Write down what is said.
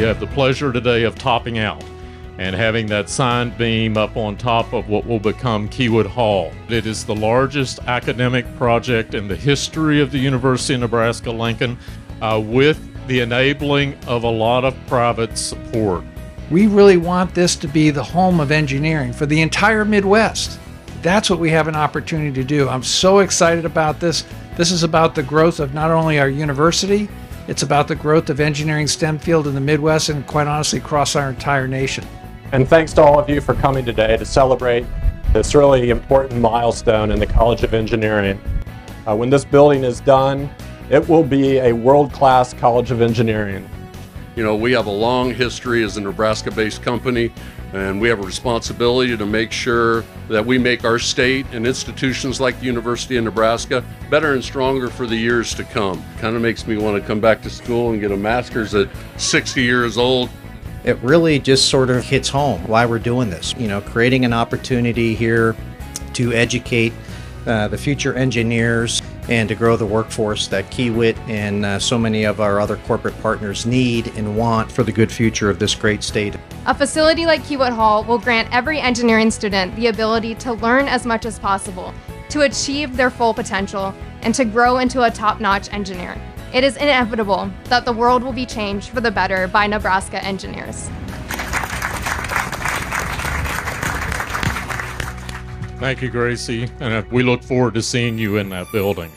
we have the pleasure today of topping out and having that sign beam up on top of what will become Kiewit Hall. It is the largest academic project in the history of the University of Nebraska Lincoln uh, with the enabling of a lot of private support. We really want this to be the home of engineering for the entire Midwest. That's what we have an opportunity to do. I'm so excited about this. This is about the growth of not only our university, it's about the growth of engineering STEM field in the Midwest and quite honestly across our entire nation. And thanks to all of you for coming today to celebrate this really important milestone in the College of Engineering. Uh, when this building is done, it will be a world-class College of Engineering. You know, we have a long history as a Nebraska-based company, and we have a responsibility to make sure that we make our state and institutions like the University of Nebraska better and stronger for the years to come. Kind of makes me want to come back to school and get a master's at 60 years old it really just sort of hits home why we're doing this. You know, creating an opportunity here to educate uh, the future engineers and to grow the workforce that Kiewit and uh, so many of our other corporate partners need and want for the good future of this great state. A facility like Kiewit Hall will grant every engineering student the ability to learn as much as possible, to achieve their full potential, and to grow into a top notch engineer. It is inevitable that the world will be changed for the better by Nebraska engineers. Thank you, Gracie. And uh, we look forward to seeing you in that building.